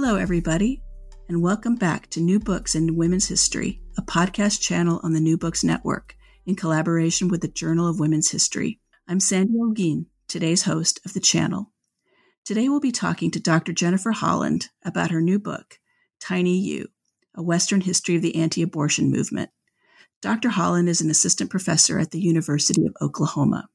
Hello, everybody, and welcome back to New Books in Women's History, a podcast channel on the New Books Network in collaboration with the Journal of Women's History. I'm Sandy Olguin, today's host of the channel. Today we'll be talking to Dr. Jennifer Holland about her new book, Tiny You A Western History of the Anti Abortion Movement. Dr. Holland is an assistant professor at the University of Oklahoma.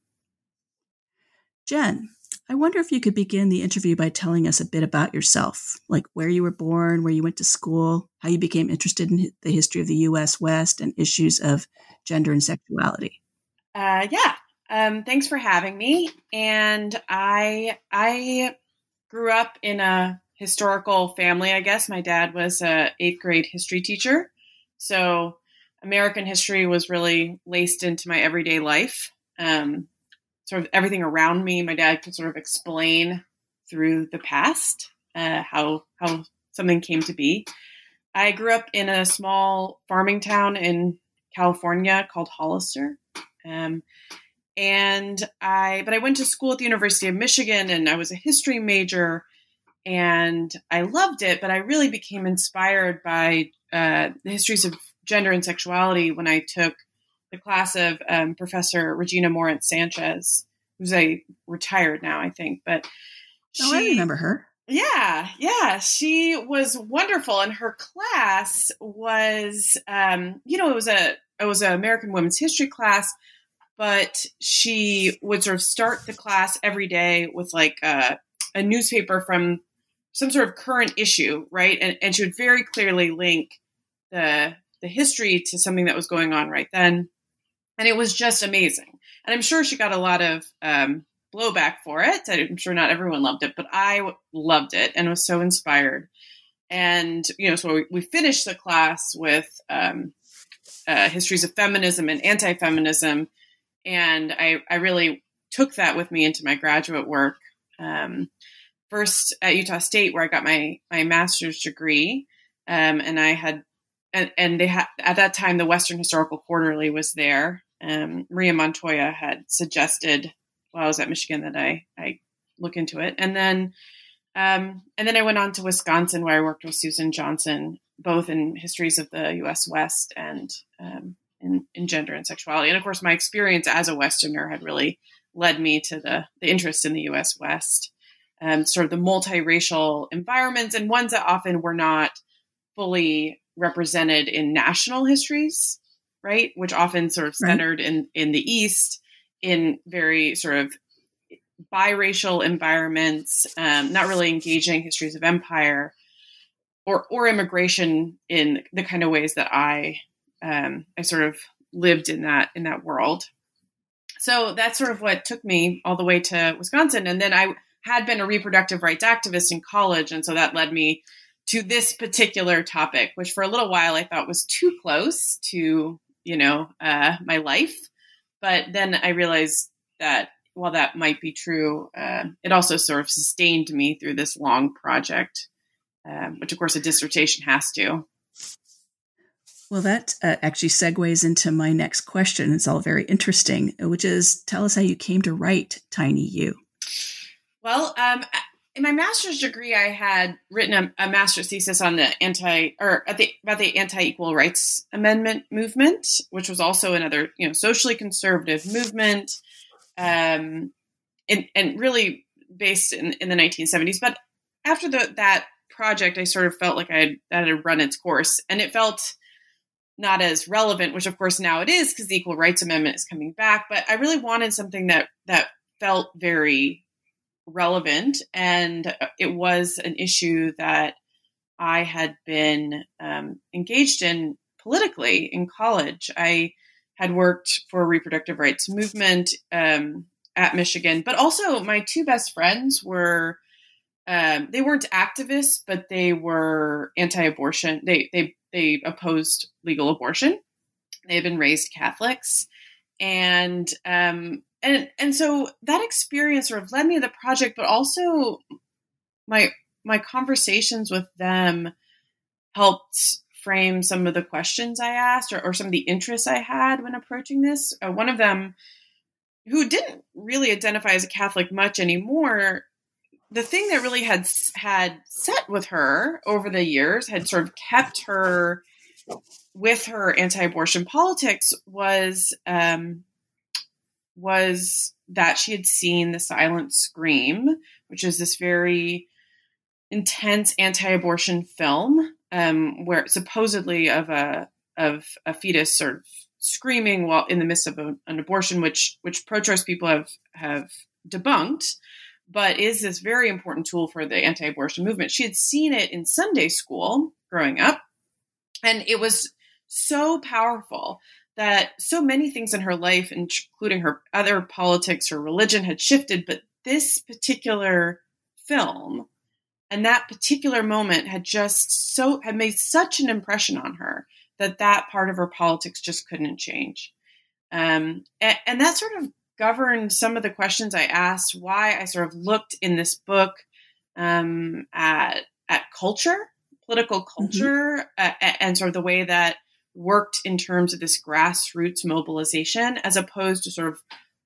Jen, I wonder if you could begin the interview by telling us a bit about yourself, like where you were born, where you went to school, how you became interested in the history of the U.S. West, and issues of gender and sexuality. Uh, yeah. Um, thanks for having me. And I I grew up in a historical family. I guess my dad was a eighth grade history teacher, so American history was really laced into my everyday life. Um, sort of everything around me. My dad could sort of explain through the past uh, how how something came to be. I grew up in a small farming town in California called Hollister. Um, and I, but I went to school at the University of Michigan and I was a history major and I loved it, but I really became inspired by uh, the histories of gender and sexuality when I took the class of um, Professor Regina Morantz-Sanchez, who's a retired now, I think, but she, oh, I remember her. Yeah, yeah, she was wonderful, and her class was, um, you know, it was a it was an American Women's History class, but she would sort of start the class every day with like a, a newspaper from some sort of current issue, right? And, and she would very clearly link the the history to something that was going on right then and it was just amazing. And I'm sure she got a lot of um, blowback for it. I'm sure not everyone loved it, but I loved it and was so inspired. And you know, so we, we finished the class with um, uh, histories of feminism and anti-feminism, and I, I really took that with me into my graduate work. Um, first at Utah State, where I got my my master's degree, um, and I had and, and they had at that time the Western Historical Quarterly was there. Um, Maria Montoya had suggested while I was at Michigan that I I look into it, and then um, and then I went on to Wisconsin where I worked with Susan Johnson, both in histories of the U.S. West and um, in, in gender and sexuality. And of course, my experience as a Westerner had really led me to the the interest in the U.S. West, um, sort of the multiracial environments and ones that often were not fully represented in national histories, right? Which often sort of centered right. in in the East in very sort of biracial environments, um, not really engaging histories of empire or or immigration in the kind of ways that I um, I sort of lived in that in that world. So that's sort of what took me all the way to Wisconsin, and then I had been a reproductive rights activist in college, and so that led me to this particular topic, which for a little while I thought was too close to, you know, uh, my life. But then I realized that while that might be true, uh, it also sort of sustained me through this long project, um, which of course a dissertation has to. Well, that uh, actually segues into my next question. It's all very interesting, which is tell us how you came to write Tiny You. Well, um, in my master's degree, I had written a, a master's thesis on the anti or the, about the anti-equal rights amendment movement, which was also another you know socially conservative movement, um, and, and really based in, in the 1970s. But after the, that project, I sort of felt like I had, that had run its course, and it felt not as relevant, which of course now it is because the Equal Rights Amendment is coming back. But I really wanted something that that felt very relevant, and it was an issue that I had been um, engaged in politically in college. I had worked for reproductive rights movement um, at Michigan. But also, my two best friends were um, they weren't activists, but they were anti-abortion. They they they opposed legal abortion. They had been raised Catholics, and um, and and so that experience sort of led me to the project, but also my my conversations with them helped frame some of the questions I asked or, or some of the interests I had when approaching this. Uh, one of them, who didn't really identify as a Catholic much anymore, the thing that really had had set with her over the years had sort of kept her with her anti-abortion politics was um, was that she had seen the silent scream which is this very intense anti-abortion film um, where supposedly of a of a fetus sort of screaming while in the midst of a, an abortion, which which pro-choice people have have debunked, but is this very important tool for the anti-abortion movement. She had seen it in Sunday school growing up, and it was so powerful that so many things in her life, including her other politics, her religion, had shifted, but this particular film and that particular moment had just so had made such an impression on her that that part of her politics just couldn't change um, and, and, that sort of governed some of the questions i asked why i sort of looked in this book um, at at culture political mm-hmm. culture mm-hmm. uh, and sort of the way that worked in terms of this grassroots mobilization as opposed to sort of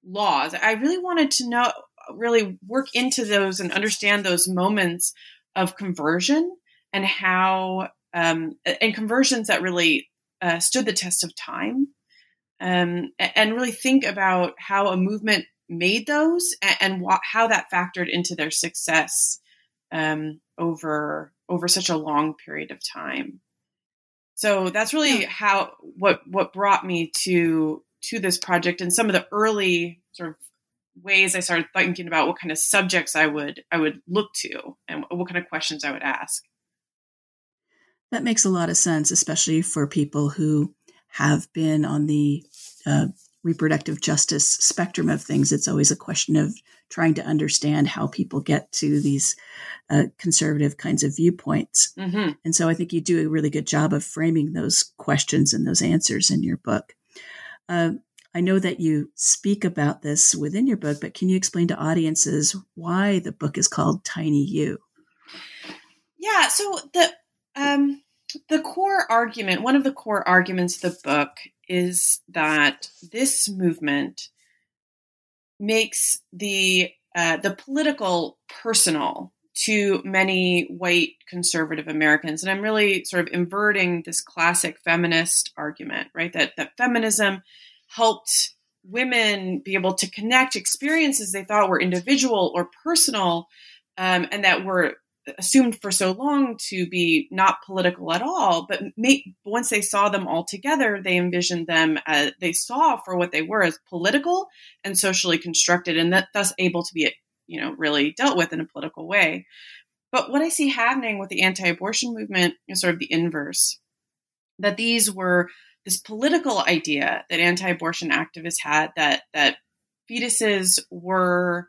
laws. I really wanted to know really work into those and understand those moments of conversion and how um, and conversions that really uh, stood the test of time um, and really think about how a movement made those and, and how that factored into their success um, over over such a long period of time so that's really yeah. how what what brought me to to this project and some of the early sort of ways I started thinking about what kind of subjects I would I would look to and what kind of questions I would ask. That makes a lot of sense, especially for people who have been on the uh, reproductive justice spectrum of things. It's always a question of trying to understand how people get to these uh, conservative kinds of viewpoints. Mm-hmm. And so I think you do a really good job of framing those questions and those answers in your book. Uh, I know that you speak about this within your book, but can you explain to audiences why the book is called Tiny You? Yeah, so the um, the core argument, one of the core arguments of the book is that this movement makes the uh, the political personal to many white conservative Americans. And I'm really sort of inverting this classic feminist argument, right? That that feminism helped women be able to connect experiences they thought were individual or personal um, and that were assumed for so long to be not political at all but may, once they saw them all together they envisioned them as they saw for what they were as political and socially constructed and that thus able to be you know really dealt with in a political way. But what i see happening with the anti-abortion movement is sort of the inverse that these were this political idea that anti-abortion activists had that that fetuses were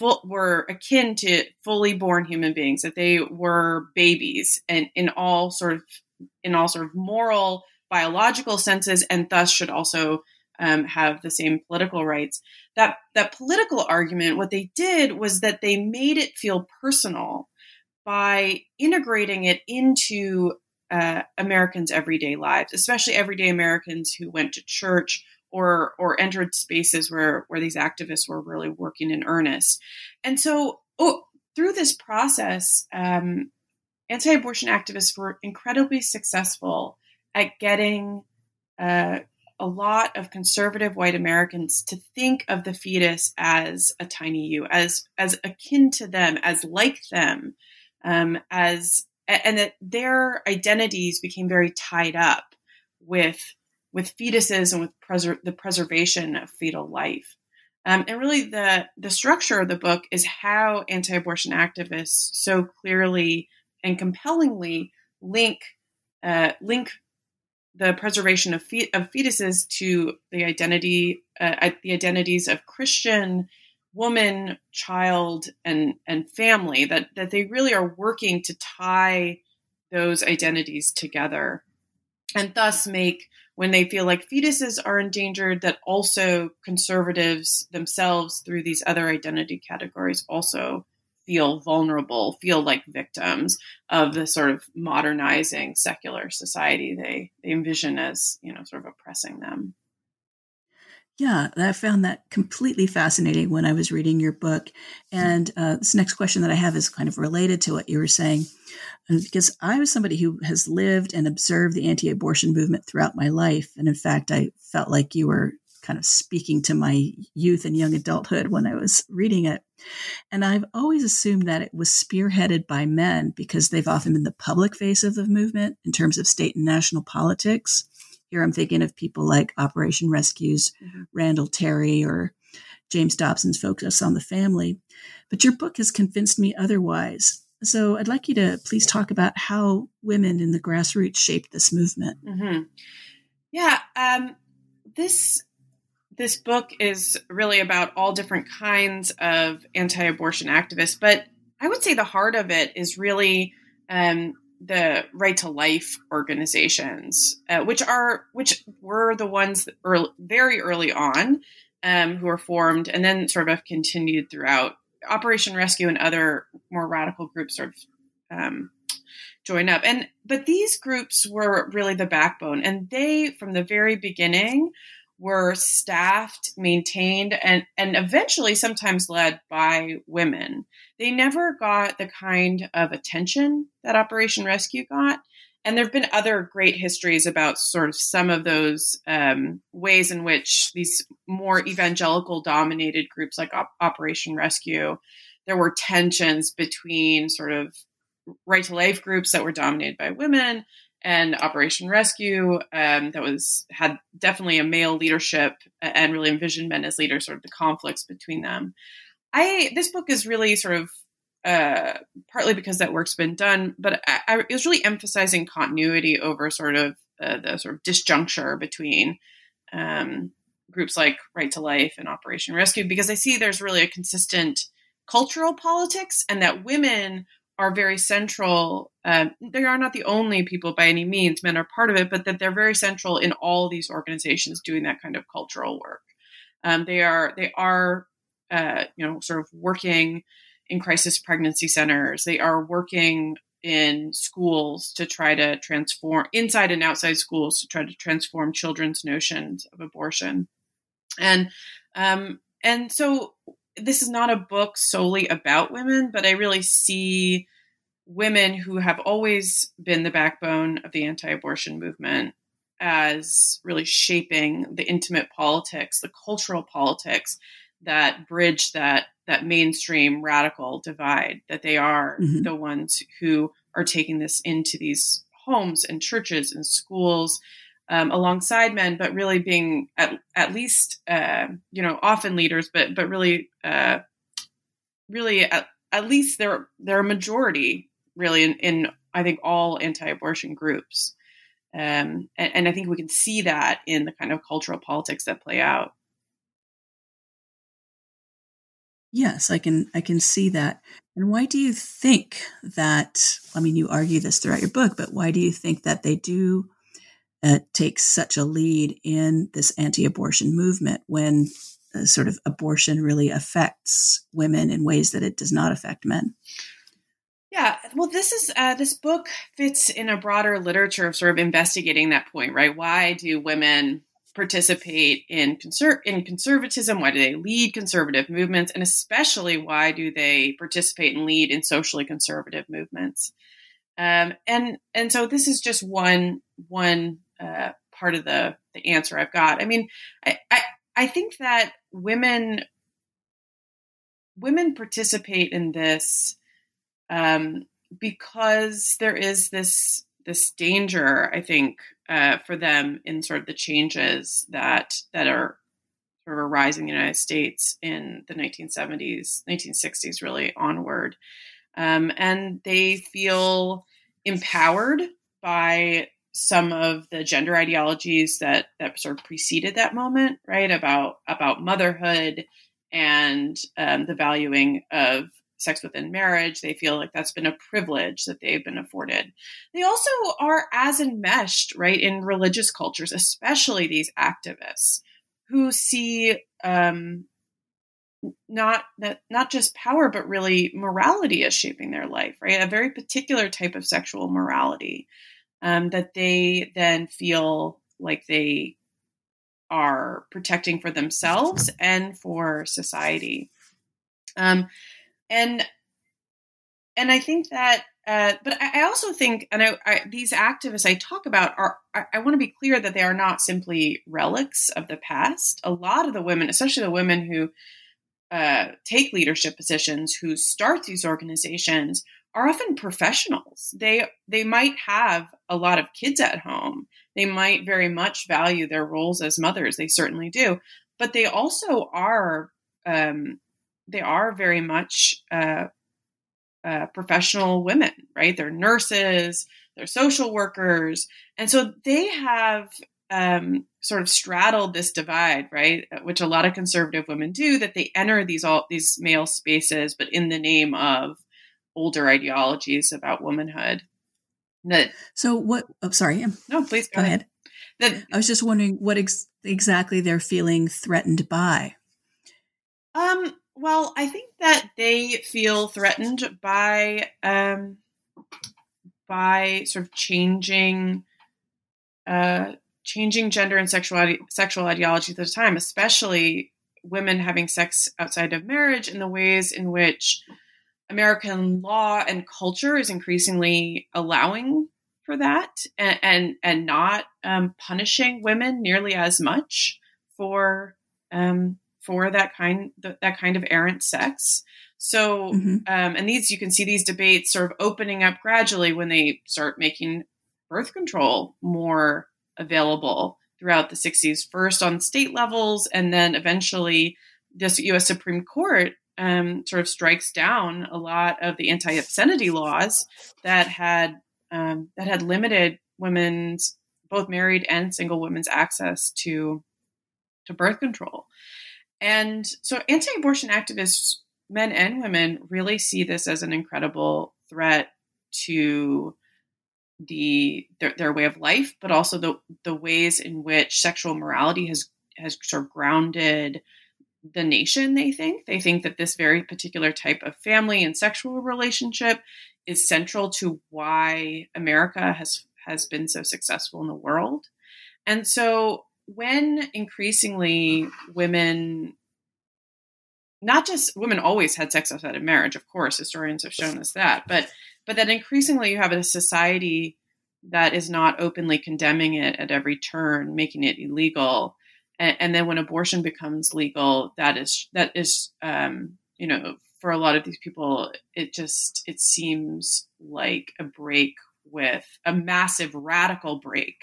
full, were akin to fully born human beings that they were babies and in all sort of in all sort of moral biological senses and thus should also um, have the same political rights. That that political argument what they did was that they made it feel personal by integrating it into uh, Americans' everyday lives, especially everyday Americans who went to church or or entered spaces where where these activists were really working in earnest. And so, oh, through this process, um, anti-abortion activists were incredibly successful at getting uh, a lot of conservative white Americans to think of the fetus as a tiny you, as as akin to them, as like them, um, as and that their identities became very tied up with with fetuses and with preser- the preservation of fetal life. Um, and really, the the structure of the book is how anti-abortion activists so clearly and compellingly link uh, link the preservation of, fe- of fetuses to the identity uh, the identities of Christian woman, child, and and family. That that they really are working to tie those identities together, and thus make when they feel like fetuses are endangered, that also conservatives themselves through these other identity categories also feel vulnerable, feel like victims of the sort of modernizing secular society they, they envision as, you know, sort of oppressing them. Yeah, I found that completely fascinating when I was reading your book. And uh, this next question that I have is kind of related to what you were saying, because I was somebody who has lived and observed the anti abortion movement throughout my life. And in fact, I felt like you were kind of speaking to my youth and young adulthood when I was reading it. And I've always assumed that it was spearheaded by men because they've often been the public face of the movement in terms of state and national politics. Here I'm thinking of people like Operation Rescue's mm-hmm. Randall Terry or James Dobson's Focus on the Family. But your book has convinced me otherwise. So I'd like you to please talk about how women in the grassroots shaped this movement. Mm-hmm. Yeah, um, this this book is really about all different kinds of anti-abortion activists, but I would say the heart of it is really um, the right to life organizations, uh, which are which were the ones early, very early on um, who were formed, and then sort of continued throughout. Operation Rescue and other more radical groups sort of um, join up, and but these groups were really the backbone, and they from the very beginning were staffed, maintained, and, and eventually sometimes led by women. They never got the kind of attention that Operation Rescue got. And there have been other great histories about sort of some of those um, ways in which these more evangelical dominated groups like Op- Operation Rescue, there were tensions between sort of right to life groups that were dominated by women and Operation Rescue um, that was had definitely a male leadership and really envisioned men as leaders, sort of the conflicts between them. I this book is really sort of uh, partly because that work's been done, but I, I, was really emphasizing continuity over sort of uh, the sort of disjuncture between um, groups like Right to Life and Operation Rescue because I see there's really a consistent cultural politics and that women are very central. Um, they are not the only people by any means, men are part of it, but that they're very central in all these organizations doing that kind of cultural work. Um, they are they are uh, you know sort of working in crisis pregnancy centers. They are working in schools to try to transform inside and outside schools to try to transform children's notions of abortion. And um, and so this is not a book solely about women, but I really see women who have always been the backbone of the anti abortion movement as really shaping the intimate politics, the cultural politics that bridge that that mainstream radical divide that they are mm-hmm. the ones who are taking this into these homes and churches and schools um, alongside men, but really being at, at least, uh, you know, often leaders, but, but really, uh, really at, at least they're, they're a majority really in, in I think all anti-abortion groups. Um, and, and I think we can see that in the kind of cultural politics that play out. Yes, I can I can see that. And why do you think that I mean you argue this throughout your book, but why do you think that they do uh, takes such a lead in this anti-abortion movement when uh, sort of abortion really affects women in ways that it does not affect men. Yeah, well, this is uh, this book fits in a broader literature of sort of investigating that point, right? Why do women participate in conser- in conservatism? Why do they lead conservative movements, and especially why do they participate and lead in socially conservative movements? Um, and and so this is just one one uh, part of the the answer I've got. I mean, I, I I think that women women participate in this um, because there is this this danger. I think uh, for them in sort of the changes that that are sort of arising in the United States in the 1970s, 1960s, really onward, um, and they feel empowered by some of the gender ideologies that that sort of preceded that moment, right? About about motherhood and um, the valuing of sex within marriage. They feel like that's been a privilege that they've been afforded. They also are as enmeshed, right, in religious cultures, especially these activists who see um, not that not just power, but really morality as shaping their life, right? A very particular type of sexual morality um, that they then feel like they are protecting for themselves and for society. Um, and and I think that, uh, but I, also think, and I, I, these activists I talk about are, I, I want to be clear that they are not simply relics of the past. A lot of the women, especially the women who uh, take leadership positions, who start these organizations, are often professionals. They they might have a lot of kids at home. They might very much value their roles as mothers. They certainly do, but they also are um, they are very much uh, uh, professional women, right? They're nurses, they're social workers, and so they have um, sort of straddled this divide, right? Which a lot of conservative women do. That they enter these all these male spaces, but in the name of older ideologies about womanhood. That so what? Oh, sorry. No, please go, go ahead. ahead. That I was just wondering what ex- exactly they're feeling threatened by. Um. Well, I think that they feel threatened by um, by sort of changing uh, changing gender and sexual sexual ideology at the time, especially women having sex outside of marriage, and the ways in which American law and culture is increasingly allowing for that, and and, and not um, punishing women nearly as much for um, for that kind that kind of errant sex. So, mm-hmm. um, and these you can see these debates sort of opening up gradually when they start making birth control more available throughout the 60s, first on state levels, and then eventually this U.S. Supreme Court um, sort of strikes down a lot of the anti-obscenity laws that had um, that had limited women's both married and single women's access to to birth control. And so anti-abortion activists, men and women, really see this as an incredible threat to the their, their way of life, but also the the ways in which sexual morality has has sort of grounded the nation. They think they think that this very particular type of family and sexual relationship is central to why America has has been so successful in the world. And so when increasingly women not just women always had sex outside of marriage of course historians have shown us that but but that increasingly you have a society that is not openly condemning it at every turn, making it illegal. And, and then when abortion becomes legal, that is that is um, you know for a lot of these people, it just it seems like a break with a massive radical break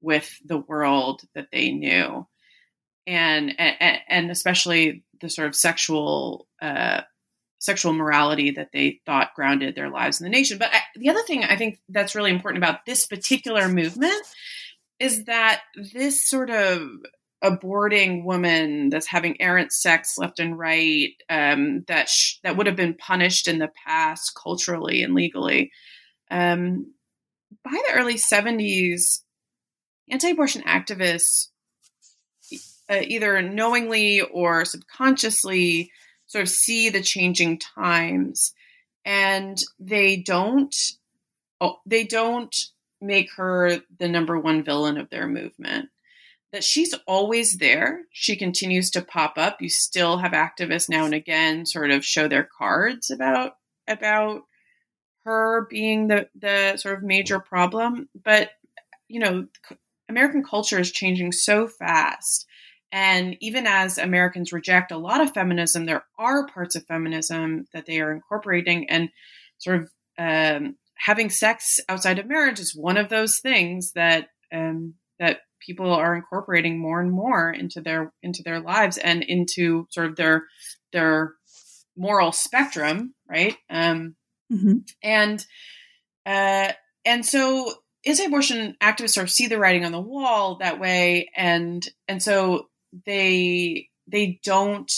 with the world that they knew, and and, and especially the sort of sexual uh, sexual morality that they thought grounded their lives in the nation. But I, the other thing I think that's really important about this particular movement is that this sort of aborting woman that's having errant sex left and right um, that sh- that would have been punished in the past culturally and legally. Um, by the early 70s, anti-abortion activists uh, either knowingly or subconsciously sort of see the changing times. And they don't they don't make her the number one villain of their movement. That she's always there. She continues to pop up. You still have activists now and again sort of show their cards about about her being the the sort of major problem. But you know american culture is changing so fast and even as Americans reject a lot of feminism, there are parts of feminism that they are incorporating and sort of um, having sex outside of marriage is one of those things that um, that people are incorporating more and more into their into their lives and into sort of their their moral spectrum, right? Um, mm-hmm. And uh, and so anti-abortion activists sort of see the writing on the wall that way, and and so they they don't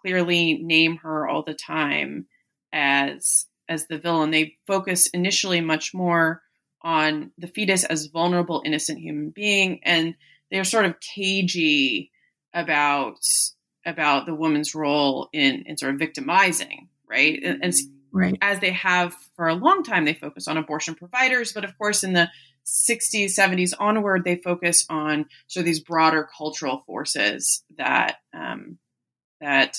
clearly name her all the time as as the villain. They focus initially much more on the fetus as vulnerable, innocent human being, and they're sort of cagey about about the woman's role in in sort of victimizing, right? And, and right. as they have for a long time, they focus on abortion providers, but of course, in the 60s, 70s onward, they focus on sort of these broader cultural forces that um, that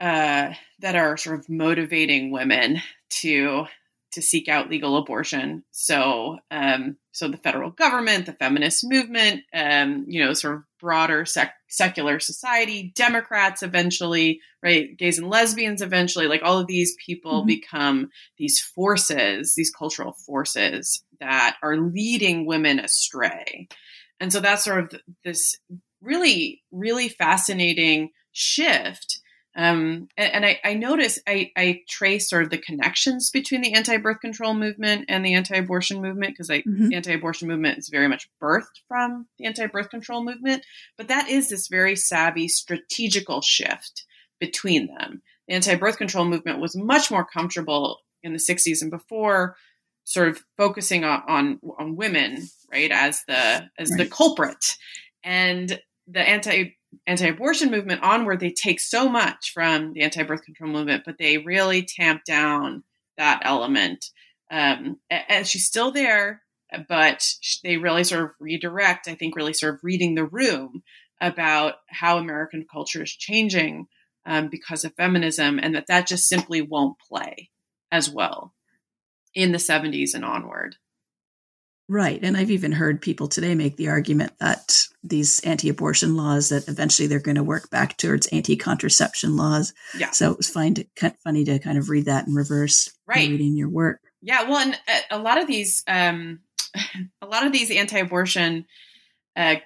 uh, that are sort of motivating women to to seek out legal abortion. So, um, so the federal government, the feminist movement, um, you know, sort of broader sec- secular society, Democrats eventually, right, gays and lesbians eventually, like all of these people mm-hmm. become these forces, these cultural forces that are leading women astray. And so that's sort of this really, really fascinating shift um, and, and I, I notice I, I trace sort of the connections between the anti-birth control movement and the anti-abortion movement because mm-hmm. the anti-abortion movement is very much birthed from the anti-birth control movement. But that is this very savvy strategical shift between them. The anti-birth control movement was much more comfortable in the 60s and before sort of focusing on, on, on women, right, as the as right. the culprit. And the anti anti-abortion movement onward, they take so much from the anti-birth control movement, but they really tamp down that element. Um, and she's still there, but they really sort of redirect. I think really sort of reading the room about how American culture is changing um, because of feminism, and that that just simply won't play as well in the 70s and onward. Right. And I've even heard people today make the argument that these anti abortion laws, that eventually they're going to work back towards anti contraception laws. Yeah. So it was fine to, kind of funny to kind of read that in reverse. Right. Reading your work. Yeah. Well, and uh, a lot of these, um, a lot of these anti abortion uh,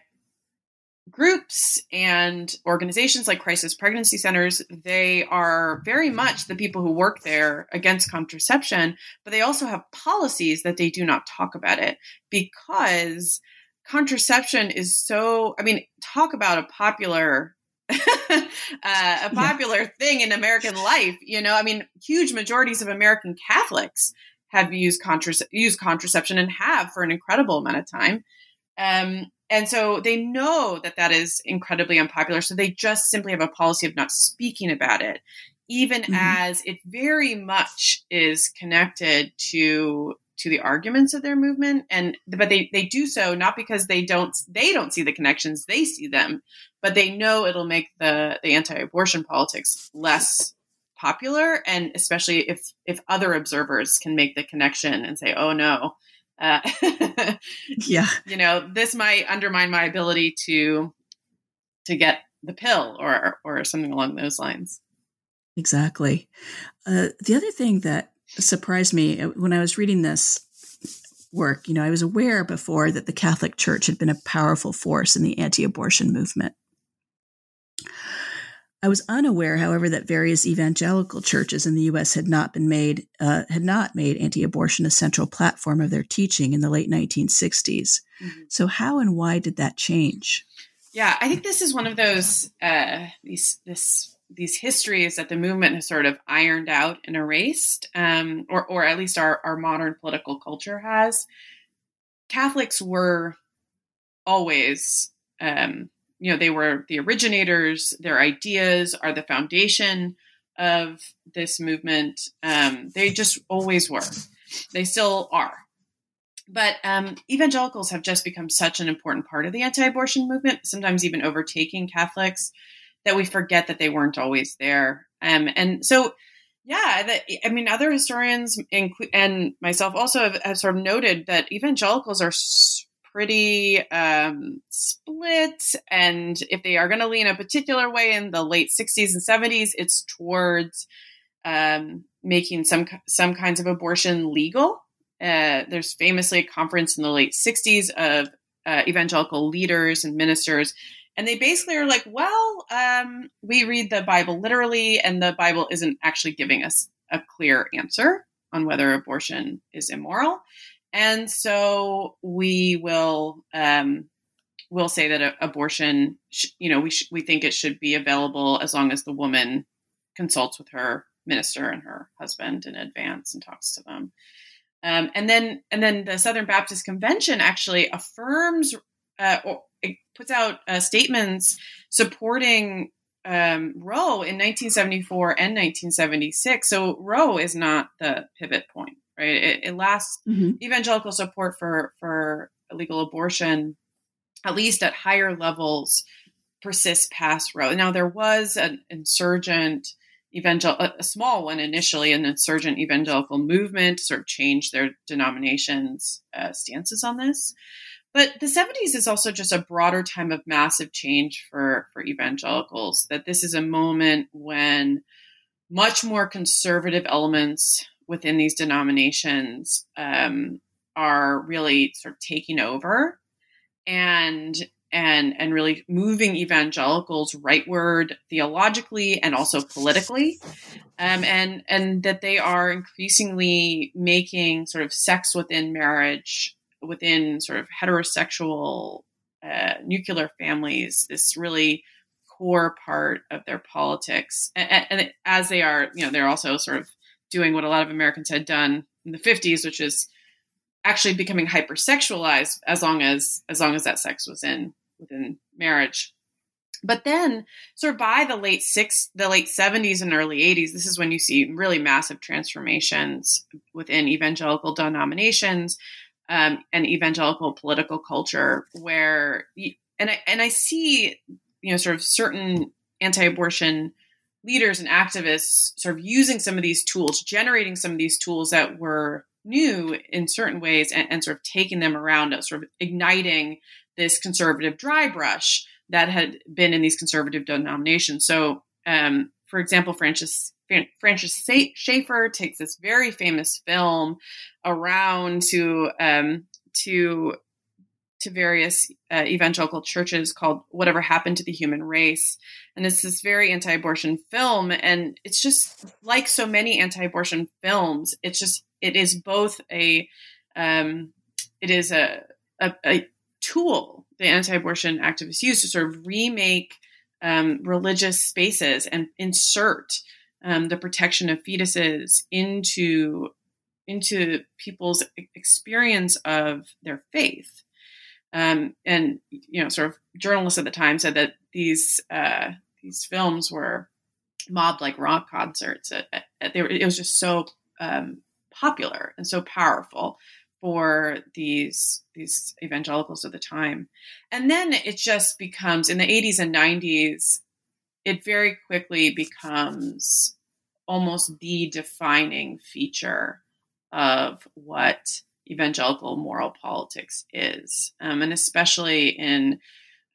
groups and organizations like crisis pregnancy centers they are very much the people who work there against contraception but they also have policies that they do not talk about it because contraception is so i mean talk about a popular uh, a popular yeah. thing in american life you know i mean huge majorities of american catholics have used, contrace- used contraception and have for an incredible amount of time um, and so they know that that is incredibly unpopular. So they just simply have a policy of not speaking about it, even mm-hmm. as it very much is connected to to the arguments of their movement and but they they do so not because they don't they don't see the connections they see them but they know it'll make the the anti-abortion politics less popular and especially if if other observers can make the connection and say oh no uh, yeah. you know this might undermine my ability to to get the pill or or something along those lines. Exactly. Uh, the other thing that surprised me uh, when i was reading this work you know i was aware before that the catholic church had been a powerful force in the anti-abortion movement I was unaware, however, that various evangelical churches in the U.S. had not been made uh, had not made anti-abortion a central platform of their teaching in the late 1960s. Mm-hmm. So, how and why did that change? Yeah, I think this is one of those uh, these this these histories that the movement has sort of ironed out and erased, um, or or at least our our modern political culture has. Catholics were always um, you know they were the originators their ideas are the foundation of this movement. Um, they just always were. They still are. But um, evangelicals have just become such an important part of the anti-abortion movement sometimes even overtaking catholics that we forget that they weren't always there. Um, and so yeah that, i mean other historians and myself also have, have, sort of noted that evangelicals are pretty um, split. And if they are going to lean a particular way in the late 60s and 70s, it's towards um, making some some kinds of abortion legal. Uh, there's famously a conference in the late 60s of uh, evangelical leaders and ministers. And they basically are like, well, um, we read the Bible literally, and the Bible isn't actually giving us a clear answer on whether abortion is immoral. And so we will um, will say that a, abortion, sh- you know, we sh- we think it should be available as long as the woman consults with her minister and her husband in advance and talks to them. Um, and then and then the Southern Baptist Convention actually affirms uh, or it puts out uh, statements supporting um, Roe in 1974 and 1976. So Roe is not the pivot point, right? It, it lasts mm-hmm. evangelical support for for illegal abortion, at least at higher levels, persists past Roe. Now there was an insurgent evangel a small one initially, an insurgent evangelical movement sort of changed their denomination's uh, stances on this. But the 70s is also just a broader time of massive change for, for evangelicals, that this is a moment when much more conservative elements within these denominations um, are really sort of taking over and and and really moving evangelicals rightward theologically and also politically. Um, and and that they are increasingly making sort of sex within marriage within sort of heterosexual uh, nuclear families this really core part of their politics. And, and, as they are you know they're also sort of doing what a lot of americans had done in the 50s which is actually becoming hypersexualized as long as as long as that sex was in within marriage. But then sort of by the late six the late 70s and early 80s this is when you see really massive transformations within evangelical denominations um, and evangelical political culture where and I and I see you know sort of certain anti-abortion leaders and activists sort of using some of these tools, generating some of these tools that were new in certain ways, and, and sort of taking them around, sort of igniting this conservative dry brush that had been in these conservative denominations. So, um, for example, Francis Francis Schaeffer takes this very famous film around to um, to to various uh, evangelical churches called "Whatever Happened to the Human Race," and it's this very anti-abortion film, and it's just like so many anti-abortion films. It's just it is both a um, it is a, a, a tool the anti-abortion activists use to sort of remake um, religious spaces and insert um, the protection of fetuses into into people's experience of their faith. Um, and you know, sort of journalists at the time said that these uh, these films were mobbed like rock concerts. It, it, it was just so um, popular and so powerful for these these evangelicals of the time. And then it just becomes in the 80s and 90s it very quickly becomes almost the defining feature of what evangelical moral politics is, um, and especially in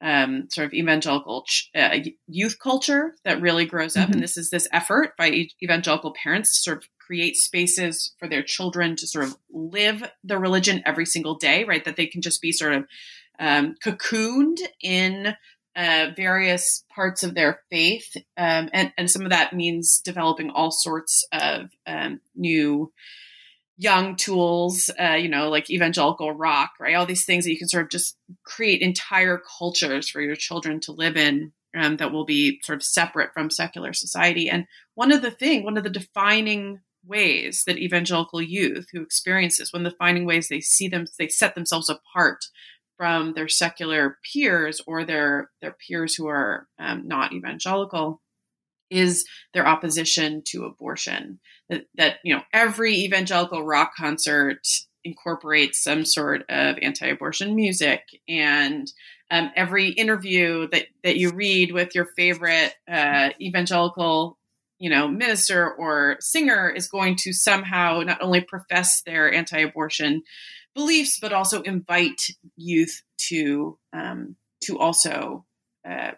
um, sort of evangelical ch- uh, youth culture that really grows up. Mm-hmm. And this is this effort by evangelical parents to sort of create spaces for their children to sort of live the religion every single day, right? That they can just be sort of um, cocooned in uh, various parts of their faith, um, and and some of that means developing all sorts of um, new young tools, uh, you know, like evangelical rock, right? All these things that you can sort of just create entire cultures for your children to live in um, that will be sort of separate from secular society. And one of the thing, one of the defining ways that evangelical youth who experience this, one of the defining ways they see them, they set themselves apart from their secular peers or their their peers who are um, not evangelical is their opposition to abortion. That, that you know every evangelical rock concert incorporates some sort of anti-abortion music. And um, every interview that, that you read with your favorite uh, evangelical you know minister or singer is going to somehow not only profess their anti-abortion beliefs, but also invite youth to um, to also uh,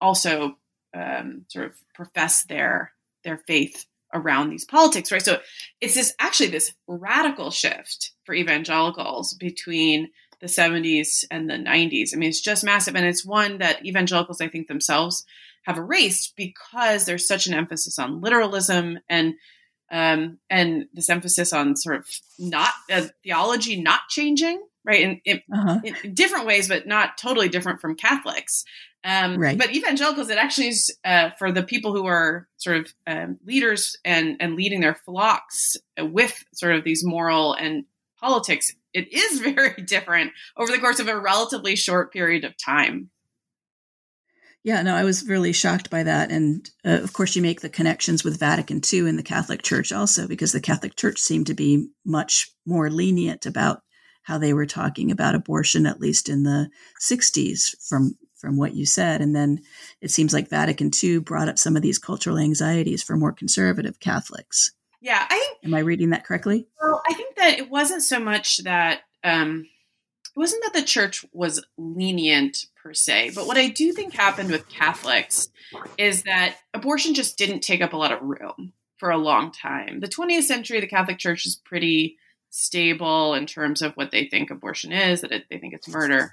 also um, sort of profess their their faith around these politics, right? So it's this actually this radical shift for evangelicals between the 70s and the 90s. I mean, it's just massive, and it's one that evangelicals, I think, themselves have erased because there's such an emphasis on literalism and um, and this emphasis on sort of not uh, theology not changing, right? In, in, uh-huh. in, different ways, but not totally different from Catholics. Um, right. But evangelicals, it actually is uh, for the people who are sort of um, leaders and and leading their flocks with sort of these moral and politics. It is very different over the course of a relatively short period of time. Yeah, no, I was really shocked by that. And uh, of course, you make the connections with Vatican II and the Catholic Church also, because the Catholic Church seemed to be much more lenient about how they were talking about abortion, at least in the 60s, from, from what you said. And then it seems like Vatican II brought up some of these cultural anxieties for more conservative Catholics. Yeah, I am I reading that correctly? Well, I think that it wasn't so much that um, it wasn't that the church was lenient per se, but what I do think happened with Catholics is that abortion just didn't take up a lot of room for a long time. The 20th century, the Catholic Church is pretty stable in terms of what they think abortion is, that it, they think it's murder.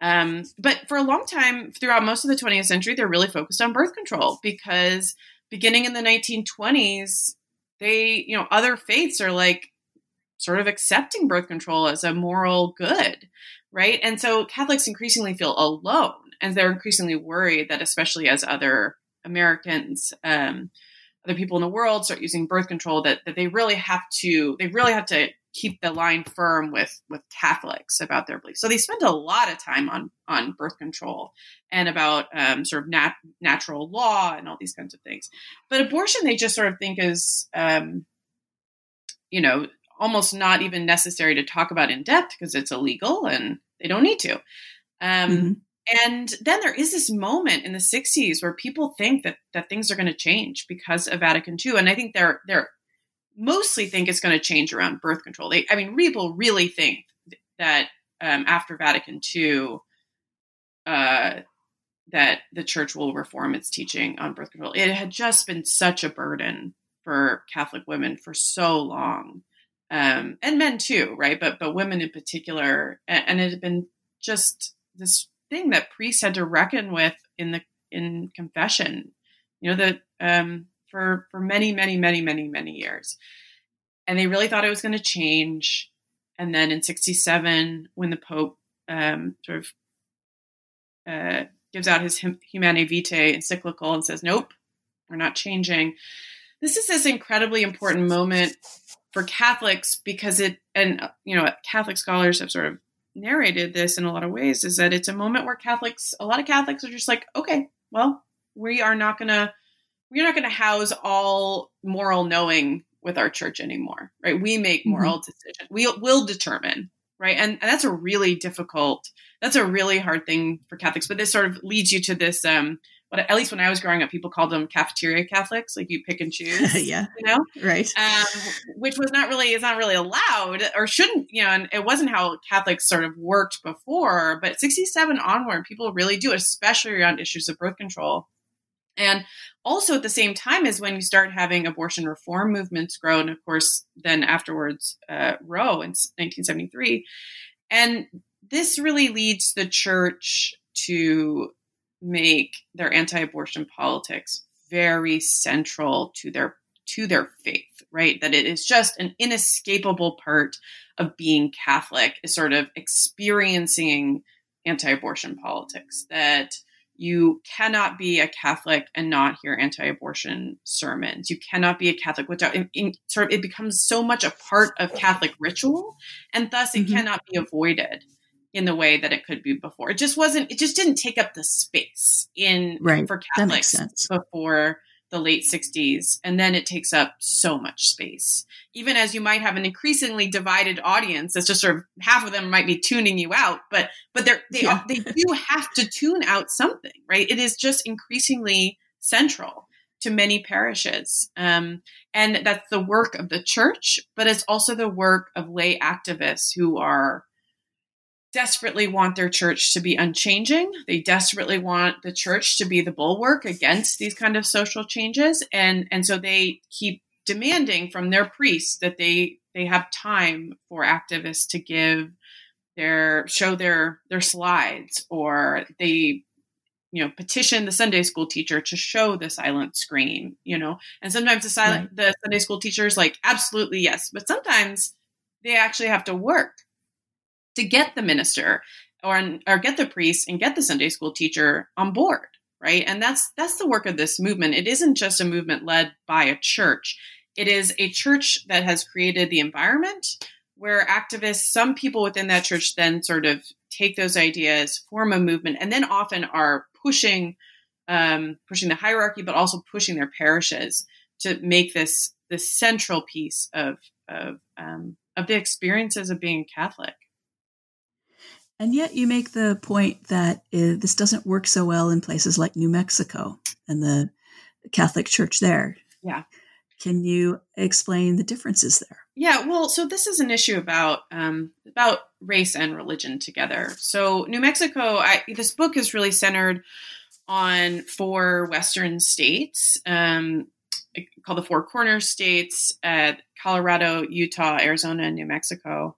Um, but for a long time, throughout most of the 20th century, they're really focused on birth control because beginning in the 1920s, they, you know, other faiths are like, sort of accepting birth control as a moral good, right? And so Catholics increasingly feel alone, and they're increasingly worried that, especially as other Americans, um, other people in the world start using birth control, that, that they really have to they really have to keep the line firm with with Catholics about their beliefs. So they spend a lot of time on on birth control and about um, sort of nat- natural law and all these kinds of things. But abortion, they just sort of think is um, you know almost not even necessary to talk about in depth because it's illegal and they don't need to. Um, mm-hmm. And then there is this moment in the 60s where people think that that things are going to change because of Vatican II, and I think they're they're mostly think it's going to change around birth control. They, I mean, people really think that um, after Vatican II, uh, that the church will reform its teaching on birth control. It had just been such a burden for Catholic women for so long um, and men too, right? But but women in particular, and, and it had been just this thing that priests had to reckon with in the in confession. You know that um, for for many many many many many years, and they really thought it was going to change. And then in '67, when the Pope um, sort of uh, gives out his Humanae Vitae encyclical and says, "Nope, we're not changing." This is this incredibly important moment for Catholics because it and you know Catholic scholars have sort of narrated this in a lot of ways is that it's a moment where Catholics a lot of Catholics are just like okay well we are not going to we're not going to house all moral knowing with our church anymore right we make mm-hmm. moral mm-hmm. decisions we will determine right and, and that's a really difficult that's a really hard thing for Catholics but this sort of leads you to this um what at least when I was growing up, people called them cafeteria Catholics, like you pick and choose. yeah, you know, right. Um, which was not really is not really allowed or shouldn't, you know, and it wasn't how Catholics sort of worked before. But sixty seven onward, people really do, especially around issues of birth control. And also at the same time is when you start having abortion reform movements grow, and of course, then afterwards, uh, Roe in 1973, and this really leads the church to make their anti-abortion politics very central to their to their faith, right? That it is just an inescapable part of being Catholic is sort of experiencing anti-abortion politics that you cannot be a Catholic and not hear anti-abortion sermons. You cannot be a Catholic without in, in, sort of it becomes so much a part of Catholic ritual, and thus it mm-hmm. cannot be avoided in the way that it could be before. It just wasn't. It just didn't take up the space in right. for Catholics before the late 60s and then it takes up so much space. Even as you might have an increasingly divided audience that's just sort of half of them might be tuning you out but but they're they yeah. they do have to tune out something right? It is just increasingly central to many parishes. Um, and that's the work of the church but it's also the work of lay activists who are desperately want their church to be unchanging. They desperately want the church to be the bulwark against these kind of social changes. And, and so they keep demanding from their priests that they, they have time for activists to give their, show their, their slides or they you know petition the sunday school teacher to show the silent screen you know and sometimes the silent right. the sunday school teacher is like absolutely yes but sometimes they actually have to work to get the minister or or get the priest and get the sunday school teacher on board right? And that's that's the work of this movement. It isn't just a movement led by a church. It is a church that has created the environment where activists some people within that church then sort of take those ideas form a movement and then often are pushing um, pushing the hierarchy, but also pushing their parishes to make this the central piece of of um, of the experiences of being Catholic. And yet, you make the point that uh, this doesn't work so well in places like New Mexico and the Catholic Church there. Yeah. Can you explain the differences there? Yeah, well, so this is an issue about um, about race and religion together. So New Mexico, I, this book is really centered on four Western states um, called the Four Corner states: uh, Colorado, Utah, Arizona, and New Mexico.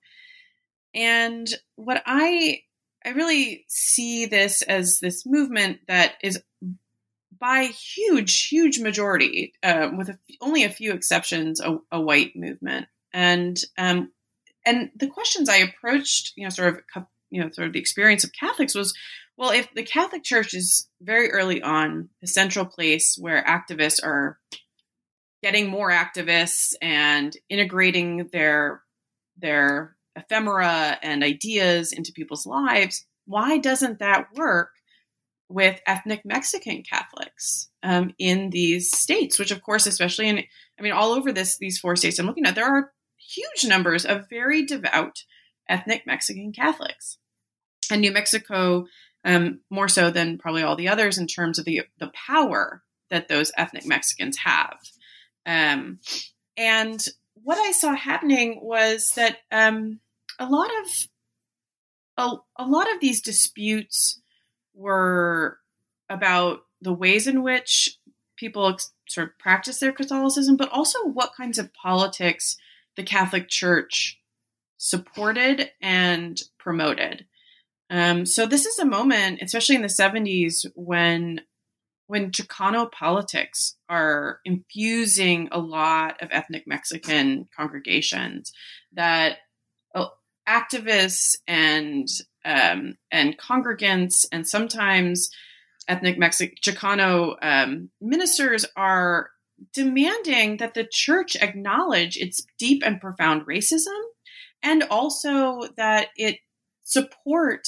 And what I I really see this as this movement that is by huge, huge majority, uh, with only a few exceptions, a, a white movement. And um, and the questions I approached, you know, sort of, you know, sort of the experience of Catholics was, well, if the Catholic Church is very early on the central place where activists are getting more activists and integrating their their ephemera and ideas into people's lives, why doesn't that work with ethnic Mexican Catholics um, in these states? Which, of course, especially in, I mean, all over this these four states I'm looking at, there are huge numbers of very devout ethnic Mexican Catholics. And New Mexico, um, more so than probably all the others, in terms of the the power that those ethnic Mexicans have. Um, and what I saw happening was that um, a lot of a, a lot of these disputes were about the ways in which people ex- sort of practice their Catholicism, but also what kinds of politics the Catholic Church supported and promoted. Um, so this is a moment, especially in the 70s, when when Chicano politics are infusing a lot of ethnic Mexican congregations, that activists and um, and congregants and sometimes ethnic Mexican Chicano um, ministers are demanding that the church acknowledge its deep and profound racism and also that it support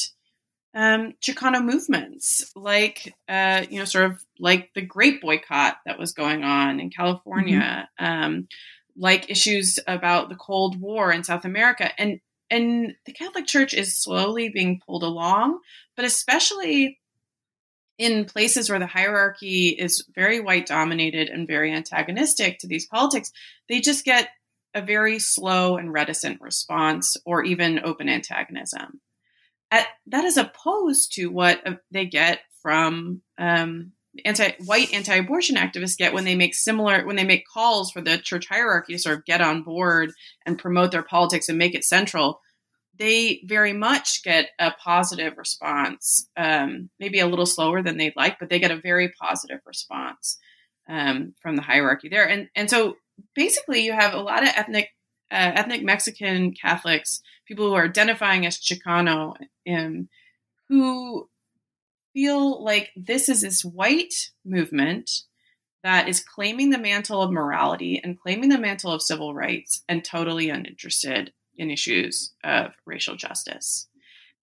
um, Chicano movements like, uh, you know, sort of like the grape boycott that was going on in California, mm-hmm. um, like issues about the Cold War in South America. And, and the Catholic Church is slowly being pulled along, but especially in places where the hierarchy is very white dominated and very antagonistic to these politics, they just get a very slow and reticent response or even open antagonism. At, that is opposed to what uh, they get from um, anti white anti-abortion activists get when they make similar when they make calls for the church hierarchy to sort of get on board and promote their politics and make it central they very much get a positive response, um, maybe a little slower than they'd like, but they get a very positive response um, from the hierarchy there. And and so basically, you have a lot of ethnic uh, ethnic Mexican Catholics, people who are identifying as Chicano, um, who feel like this is this white movement that is claiming the mantle of morality and claiming the mantle of civil rights and totally uninterested in issues of racial justice.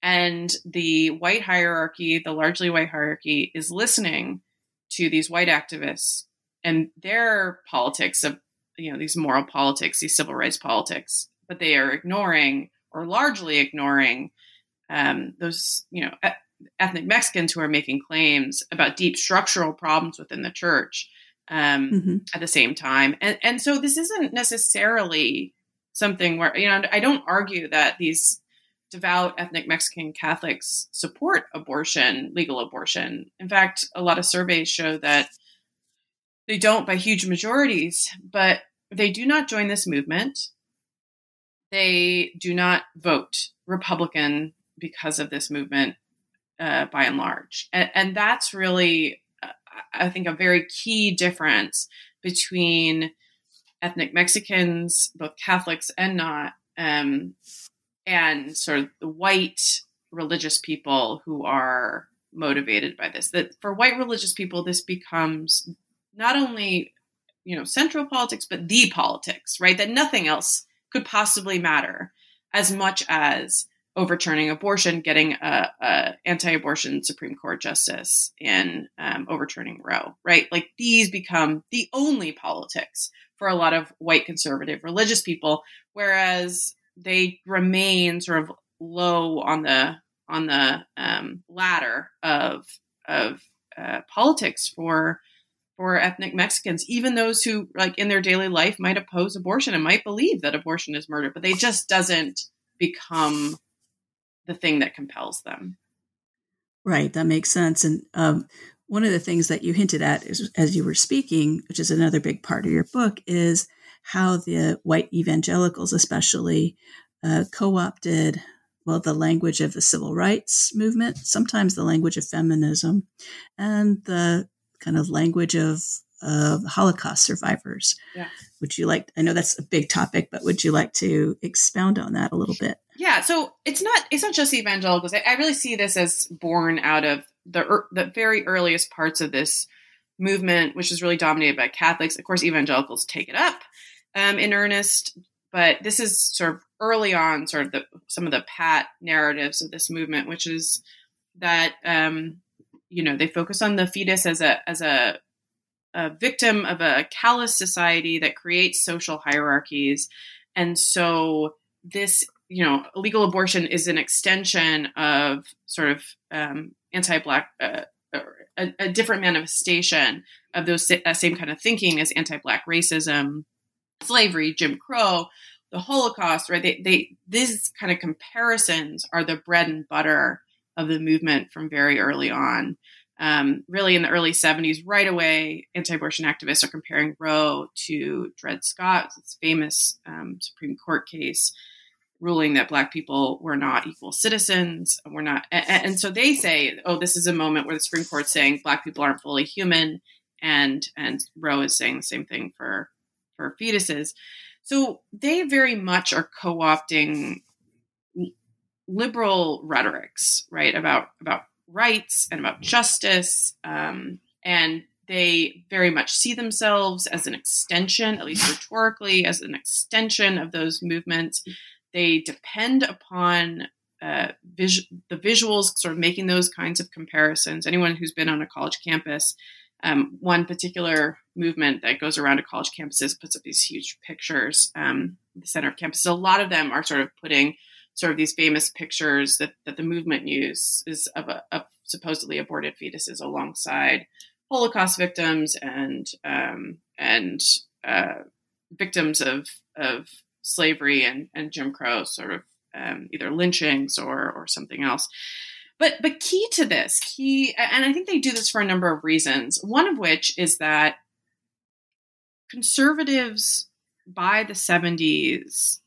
And the white hierarchy, the largely white hierarchy, is listening to these white activists and their politics of, you know, these moral politics, these civil rights politics, but they are ignoring or largely ignoring um, those, you know, ethnic Mexicans who are making claims about deep structural problems within the church um, mm-hmm. at the same time. And, and so this isn't necessarily something where you know I don't argue that these devout ethnic Mexican Catholics support abortion, legal abortion. In fact, a lot of surveys show that they don't by huge majorities, but they do not join this movement. They do not vote Republican because of this movement. Uh, by and large, and, and that's really, uh, I think, a very key difference between ethnic Mexicans, both Catholics and not, um, and sort of the white religious people who are motivated by this. That for white religious people, this becomes not only you know central politics, but the politics, right? That nothing else could possibly matter as much as overturning abortion, getting a, a anti-abortion Supreme Court justice, and um, overturning Roe, right? Like these become the only politics for a lot of white conservative religious people, whereas they remain sort of low on the on the um, ladder of of uh, politics for for ethnic Mexicans, even those who like in their daily life might oppose abortion and might believe that abortion is murder, but they just doesn't become the thing that compels them. Right, that makes sense. And um, one of the things that you hinted at is, as you were speaking, which is another big part of your book, is how the white evangelicals, especially, uh, co-opted well the language of the civil rights movement, sometimes the language of feminism, and the kind of language of of Holocaust survivors. Yeah. Would you like? I know that's a big topic, but would you like to expound on that a little bit? Yeah. So it's not it's not just evangelicals. I, I really see this as born out of the the very earliest parts of this movement, which is really dominated by Catholics. Of course, evangelicals take it up um, in earnest, but this is sort of early on, sort of the some of the pat narratives of this movement, which is that um, you know they focus on the fetus as a as a a victim of a callous society that creates social hierarchies. And so this, you know, illegal abortion is an extension of sort of um, anti-black, uh, a, a, different manifestation of those uh, same kind of thinking as anti-black racism, slavery, Jim Crow, the Holocaust. Right? They, they these kind of comparisons are the bread and butter of the movement from very early on um, really in the early 70s, right away, anti abortion activists are comparing Roe to Dred Scott's famous um, Supreme Court case ruling that Black people were not equal citizens. We're not. And, and, so they say, oh, this is a moment where the Supreme Court's saying Black people aren't fully human. And, and Roe is saying the same thing for, for fetuses. So they very much are co opting liberal rhetorics, right, about, about rights and about justice. Um, and they very much see themselves as an extension, at least rhetorically, as an extension of those movements. They depend upon uh, vis- the visuals, sort of making those kinds of comparisons. Anyone who's been on a college campus, um, one particular movement that goes around to college campuses puts up these huge pictures. Um, the center of campuses, a lot of them are sort of putting sort of these famous pictures that, that the movement uses of, a, of supposedly aborted fetuses alongside Holocaust victims and um, and uh, victims of of slavery and, and Jim Crow, sort of um, either lynchings or or something else. But but key to this, key, and I think they do this for a number of reasons. One of which is that conservatives by the 70s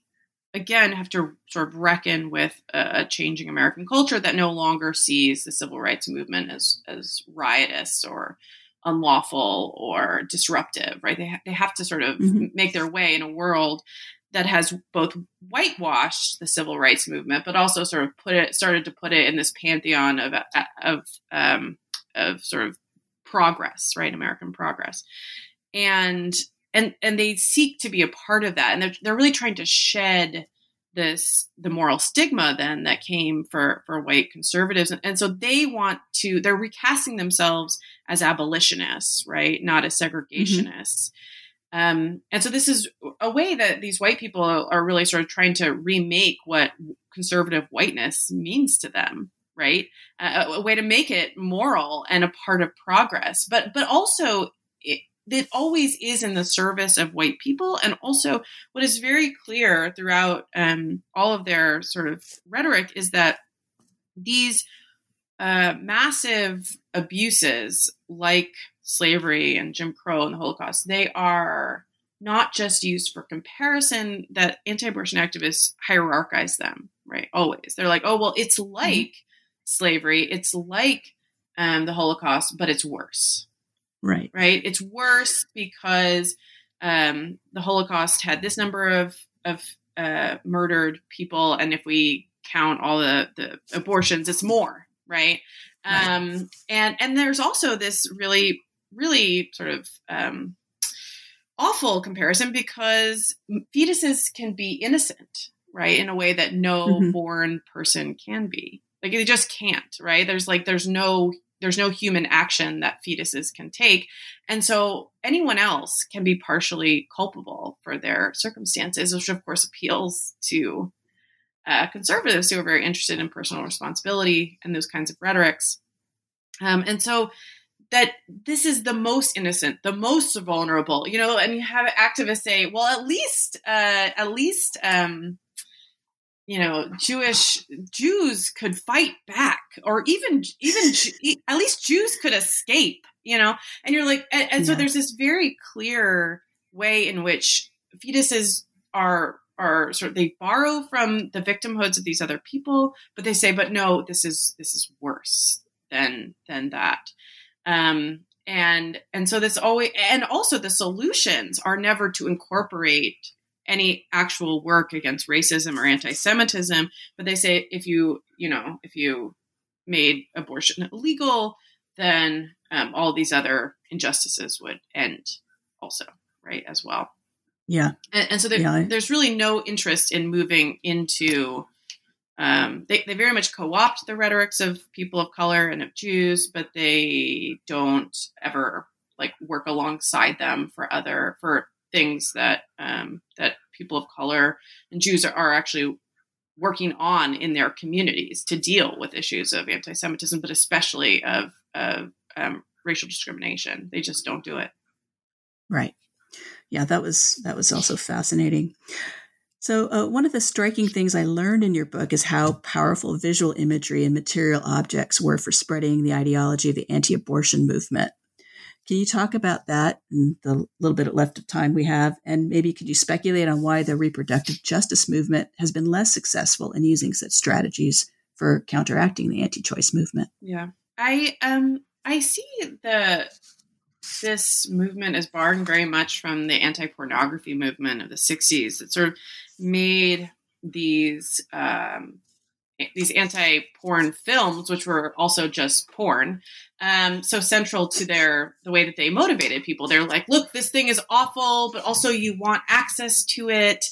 again have to sort of reckon with a, changing American culture that no longer sees the civil rights movement as as riotous or unlawful or disruptive, right? They ha- they have to sort of mm-hmm. make their way in a world that has both whitewashed the civil rights movement, but also sort of put it started to put it in this pantheon of of um, of sort of progress, right? American progress, and and and they seek to be a part of that. And they're, they're really trying to shed this the moral stigma then that came for for white conservatives. And, and so they want to they're recasting themselves as abolitionists right? Not as segregationists. Mm-hmm. um, and so this is a way that these white people are really sort of trying to remake what conservative whiteness means to them right? Uh, a way to make it moral and a part of progress. But but also it, that always is in the service of white people. And also, what is very clear throughout um, all of their sort of rhetoric is that these uh, massive abuses, like slavery and Jim Crow and the Holocaust, they are not just used for comparison, that anti abortion activists hierarchize them, right? Always. They're like, oh, well, it's mm-hmm. like slavery. It's like um, the Holocaust, but it's worse. Right. Right. It's worse because um, the Holocaust had this number of of uh, murdered people, and if we count all the the abortions, it's more. Right. right. Um, and and there's also this really really sort of um, awful comparison because fetuses can be innocent, right, in a way that no mm-hmm. born person can be. Like they just can't, right? There's like there's no there's no human action that fetuses can take. And so anyone else can be partially culpable for their circumstances, which of course appeals to uh, conservatives who are very interested in personal responsibility and those kinds of rhetorics. Um, and so that this is the most innocent, the most vulnerable, you know, and you have activists say, well, at least, uh, at least, um, you know, Jewish Jews could fight back, or even even at least Jews could escape, you know. And you're like, and, and yeah. so there's this very clear way in which fetuses are are sort of they borrow from the victimhoods of these other people, but they say, but no, this is this is worse than than that. Um, and and so this always and also the solutions are never to incorporate any actual work against racism or anti-Semitism, but they say if you, you know, if you made abortion illegal, then um, all these other injustices would end also, right, as well. Yeah. And, and so there, yeah. there's really no interest in moving into, um, they, they very much co opt the rhetorics of people of color and of Jews, but they don't ever like work alongside them for other, for things that um, that people of color and Jews are, are actually working on in their communities to deal with issues of anti-Semitism, but especially of, of um, racial discrimination. They just don't do it. Right. Yeah, that was that was also fascinating. So, uh, one of the striking things I learned in your book is how powerful visual imagery and material objects were for spreading the ideology of the anti abortion movement. Can you talk about that and the little bit left of time we have? And maybe could you speculate on why the reproductive justice movement has been less successful in using such strategies for counteracting the anti-choice movement? Yeah. I um I see the this movement is borrowing very much from the anti-pornography movement of the 60s that sort of made these um, these anti-porn films, which were also just porn, um, so central to their the way that they motivated people. They're like, look, this thing is awful, but also you want access to it,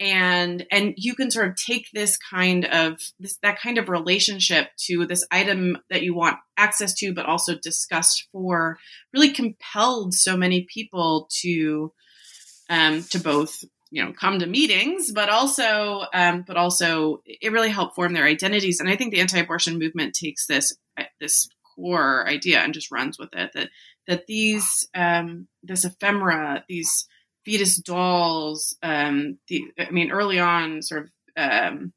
and and you can sort of take this kind of this that kind of relationship to this item that you want access to, but also disgust for, really compelled so many people to um, to both you know come to meetings but also um, but also it really helped form their identities. And i think the anti-abortion movement takes this uh, this core idea and just runs with it that that these um, this ephemera these fetus dolls um, the i mean early on sort of um,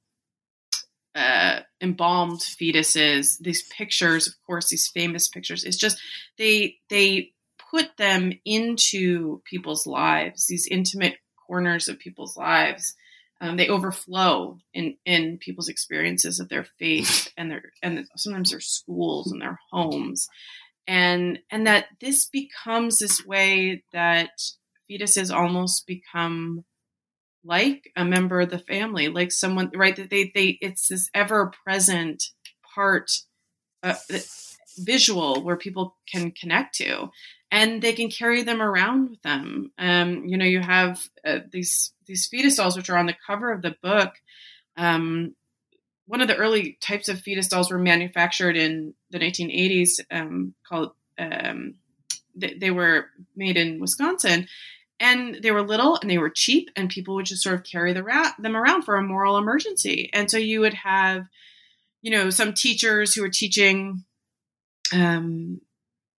uh, embalmed fetuses these pictures of course these famous pictures it's just they they put them into people's lives these intimate corners of people's lives. Um, they overflow in in people's experiences of their faith and their and sometimes their schools and their homes, and and that this becomes this way that fetuses almost become like a member of the family, like someone right that they they it's this ever present part. Uh, visual where people can connect to and they can carry them around with them. Um, you know, you have uh, these these fetus dolls, which are on the cover of the book. Um, one of the early types of fetus dolls were manufactured in the 1980s, um, called um, they, they were made in Wisconsin, and they were little and they were cheap, and people would just sort of carry the ra- them around for a moral emergency. And so you would have, you know, some teachers who were teaching um,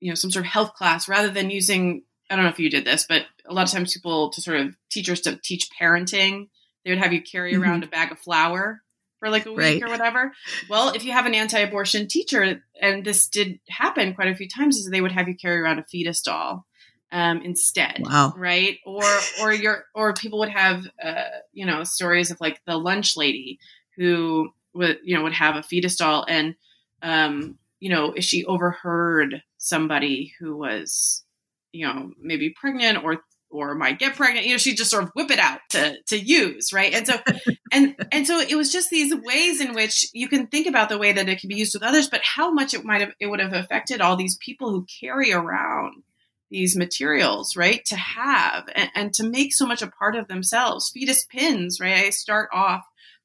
you know some sort of health class rather than using I don't know if you did this, but a lot of times people to sort of teachers to teach parenting, they would have you carry mm-hmm. around a bag of flour for like a week right. or whatever. Well, if you have an anti-abortion teacher, and this did happen quite a few times, is they would have you carry around a fetus doll um, instead. Wow. Right. Or or your or people would have uh, you know stories of like the lunch lady who would you know would have a fetus doll and um, you know, if she overheard somebody who was, you know, maybe pregnant or or might get pregnant, you know, she just sort of whip it out to to use, right? And so and and so it was just these ways in which you can think about the way that it can be used with others, but how much it might have it would have affected all these people who carry around these materials, right? To have and, and to make so much a part of themselves. Fetus pins, right? I start off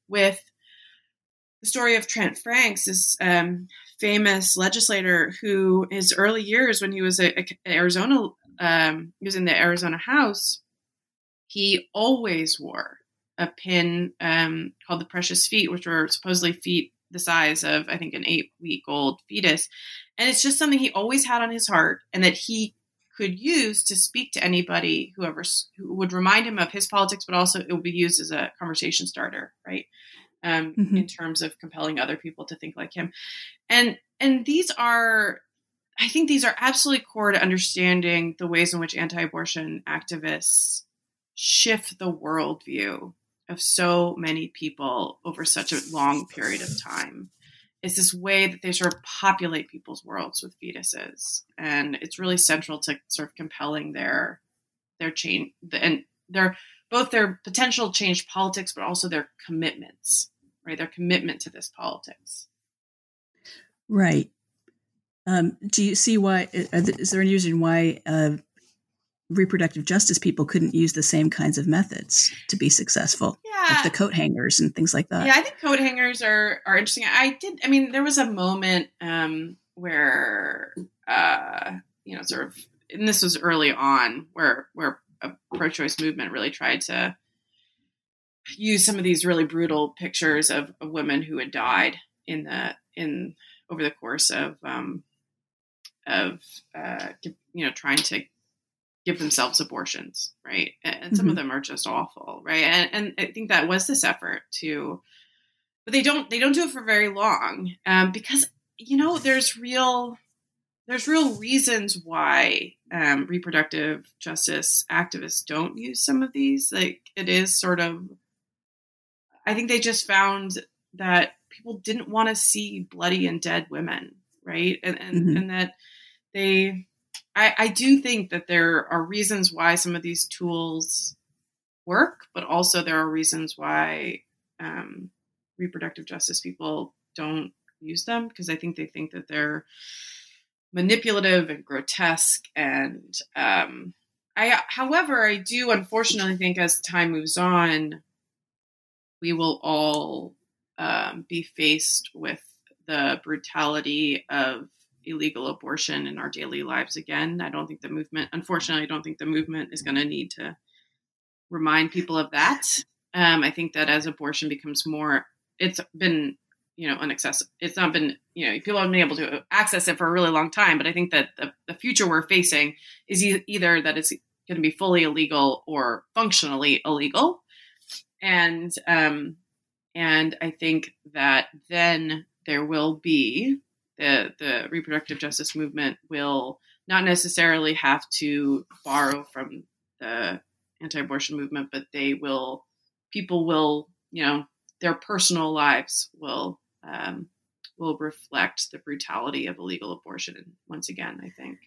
with the story of Trent Franks, this um, famous legislator who, his early years when he was Arizona, um, he was in the Arizona House, he always wore a pin um, called the precious feet, which were supposedly feet the size of, I think, an eight week old fetus. And it's just something he always had on his heart and that he could use to speak to anybody whoever who would remind him of his politics, but also it would be used as a conversation starter, right? Um, mm-hmm. In terms of compelling other people to think like him, and and these are, I think these are absolutely core to understanding the ways in which anti-abortion activists shift the worldview of so many people over such a long period of time. It's this way that they sort of populate people's worlds with fetuses, and it's really central to sort of compelling their their change and their both their potential change politics, but also their commitments, right? Their commitment to this politics. Right. Um, do you see why? Is there any reason why uh, reproductive justice people couldn't use the same kinds of methods to be successful? Yeah. Like the coat hangers and things like that. Yeah, I think coat hangers are, are interesting. I did, I mean, there was a moment um, where, uh, you know, sort of, and this was early on, where, where a pro choice movement really tried to use some of these really brutal pictures of, of women who had died in the, in, over the course of, um, of, uh, you know, trying to give themselves abortions, right? And some mm-hmm. of them are just awful, right? And and I think that was this effort to, but they don't they don't do it for very long um, because you know there's real there's real reasons why um, reproductive justice activists don't use some of these. Like it is sort of, I think they just found that people didn't want to see bloody and dead women, right? And and, mm-hmm. and that they I, I do think that there are reasons why some of these tools work, but also there are reasons why um, reproductive justice people don't use them because I think they think that they're manipulative and grotesque. And um, I, however, I do unfortunately think as time moves on, we will all um, be faced with the brutality of illegal abortion in our daily lives again. I don't think the movement, unfortunately, I don't think the movement is going to need to remind people of that. Um, I think that as abortion becomes more, it's been, you know, unaccessible. It's not been, you know, people haven't been able to access it for a really long time. But I think that the, the future we're facing is e- either that it's going to be fully illegal or functionally illegal. And, um, and I think that then there will be the the reproductive justice movement will not necessarily have to borrow from the anti-abortion movement, but they will people will you know their personal lives will um, will reflect the brutality of illegal abortion once again. I think.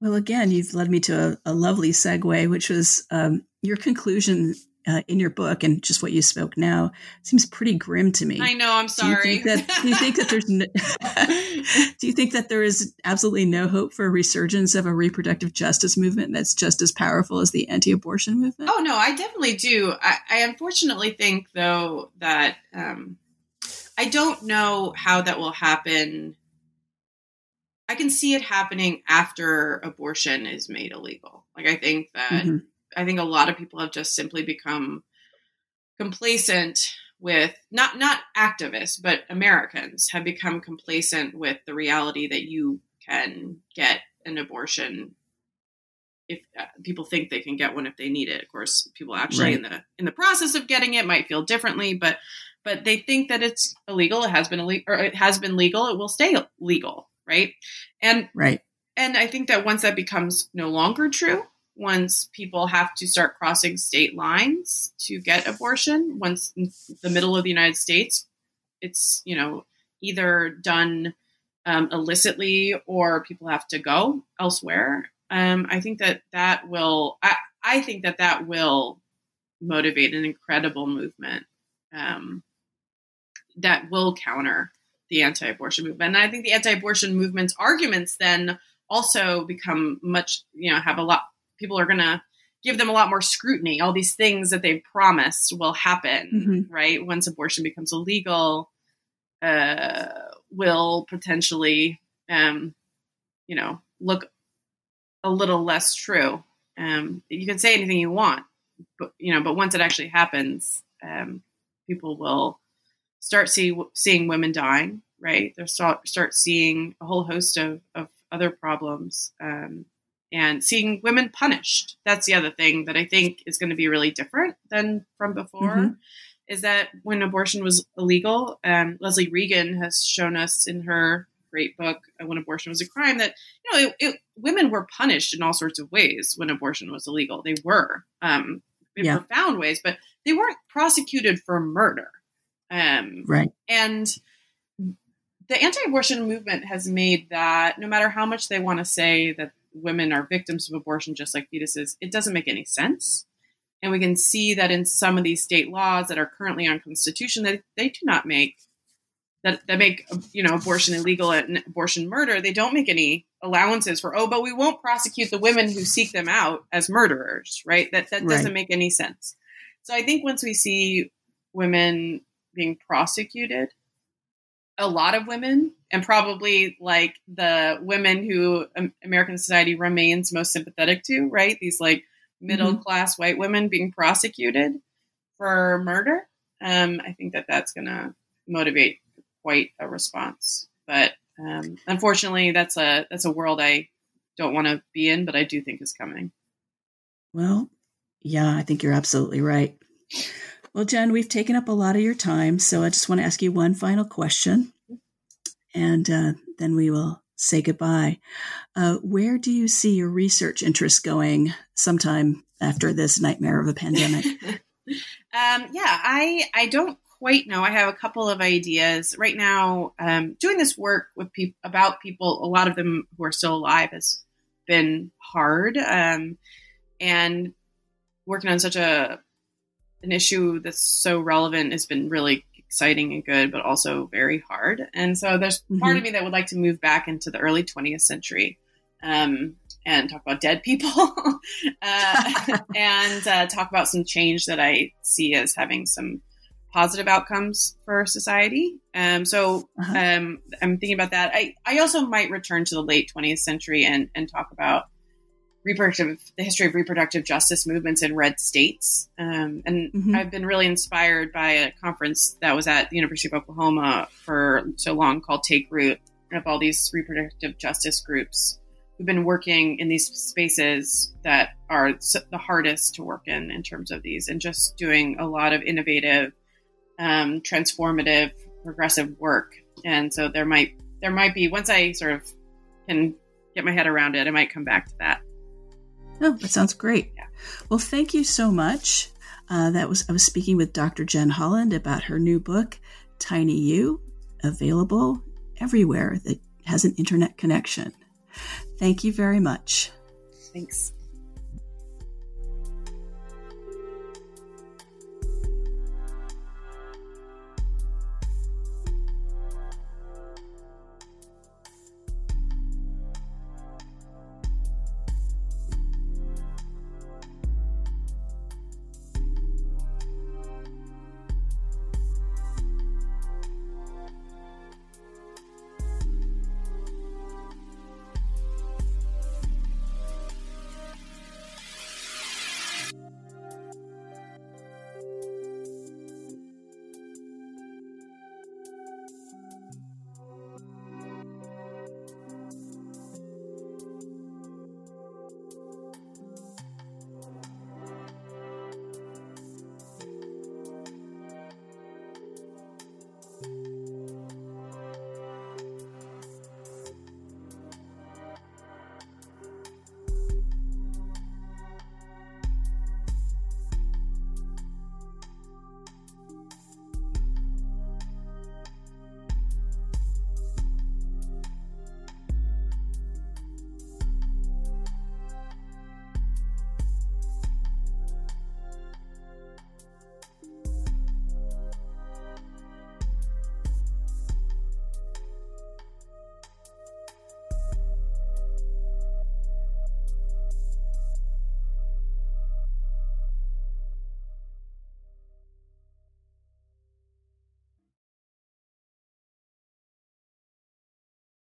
Well, again, you've led me to a, a lovely segue, which was um, your conclusion uh, in your book and just what you spoke now seems pretty grim to me. I know. I'm sorry. Do you think that, you think that there's no, do you think that there is absolutely no hope for a resurgence of a reproductive justice movement that's just as powerful as the anti-abortion movement? Oh no, I definitely do. I, I unfortunately think though that um, I don't know how that will happen. I can see it happening after abortion is made illegal. Like I think that. Mm-hmm I think a lot of people have just simply become complacent with not not activists but Americans have become complacent with the reality that you can get an abortion if uh, people think they can get one if they need it. Of course, people actually right. in the in the process of getting it might feel differently, but but they think that it's illegal. It has been illegal, or it has been legal. It will stay legal, right? And right. And I think that once that becomes no longer true, once people have to start crossing state lines to get abortion, once in the middle of the United States, it's, you know, either done um, illicitly or people have to go elsewhere. Um, I think that that will. I, I think that that will motivate an incredible movement um, that will counter the anti-abortion movement. And I think the anti-abortion movement's arguments then also become much, you know, have a lot. People are going to give them a lot more scrutiny. All these things that they've promised will happen, mm-hmm. right? Once abortion becomes illegal, uh, will potentially, um, you know, look a little less true. Um, you can say anything you want, but you know, but once it actually happens, um, people will start see, seeing women dying. Right? They'll start start seeing a whole host of, of other problems. Um, and seeing women punished. That's the other thing that I think is going to be really different than from before. Mm-hmm. Is that when abortion was illegal, um, Leslie Reagan has shown us in her great book, uh, When Abortion Was a Crime, that you know it, it, women were punished in all sorts of ways when abortion was illegal. They were um, in yeah. profound ways, but they weren't prosecuted for murder. Um, right. And the anti-abortion movement has made that no matter how much they want to say that women are victims of abortion just like fetuses, it doesn't make any sense. And we can see that in some of these state laws that are currently on constitution that they do not make that, that make you know abortion illegal and abortion murder, they don't make any allowances for oh, but we won't prosecute the women who seek them out as murderers, right? That that doesn't right. make any sense. So I think once we see women being prosecuted a lot of women and probably like the women who American society remains most sympathetic to, right? These like middle mm-hmm. class white women being prosecuted for murder. Um, I think that that's going to motivate quite a response. But um, unfortunately, that's a that's a world I don't want to be in, but I do think is coming. Well, yeah, I think you're absolutely right. Well, Jen, we've taken up a lot of your time, so I just want to ask you one final question, and uh, then we will say goodbye. Uh, where do you see your research interests going sometime after this nightmare of a pandemic? um, yeah, I I don't quite know. I have a couple of ideas right now. Um, doing this work with people about people, a lot of them who are still alive, has been hard, um, and working on such a an issue that's so relevant has been really exciting and good, but also very hard. And so there's mm-hmm. part of me that would like to move back into the early 20th century um, and talk about dead people uh, and uh, talk about some change that I see as having some positive outcomes for society. Um, so uh-huh. um, I'm thinking about that. I, I also might return to the late 20th century and, and talk about reproductive the history of reproductive justice movements in red states. Um, and mm-hmm. i've been really inspired by a conference that was at the university of oklahoma for so long called take root of all these reproductive justice groups who've been working in these spaces that are the hardest to work in in terms of these and just doing a lot of innovative um, transformative progressive work. And so there might there might be once i sort of can get my head around it i might come back to that Oh, that sounds great. Yeah. Well, thank you so much. Uh, that was I was speaking with Dr. Jen Holland about her new book, Tiny You, available everywhere that has an internet connection. Thank you very much. Thanks.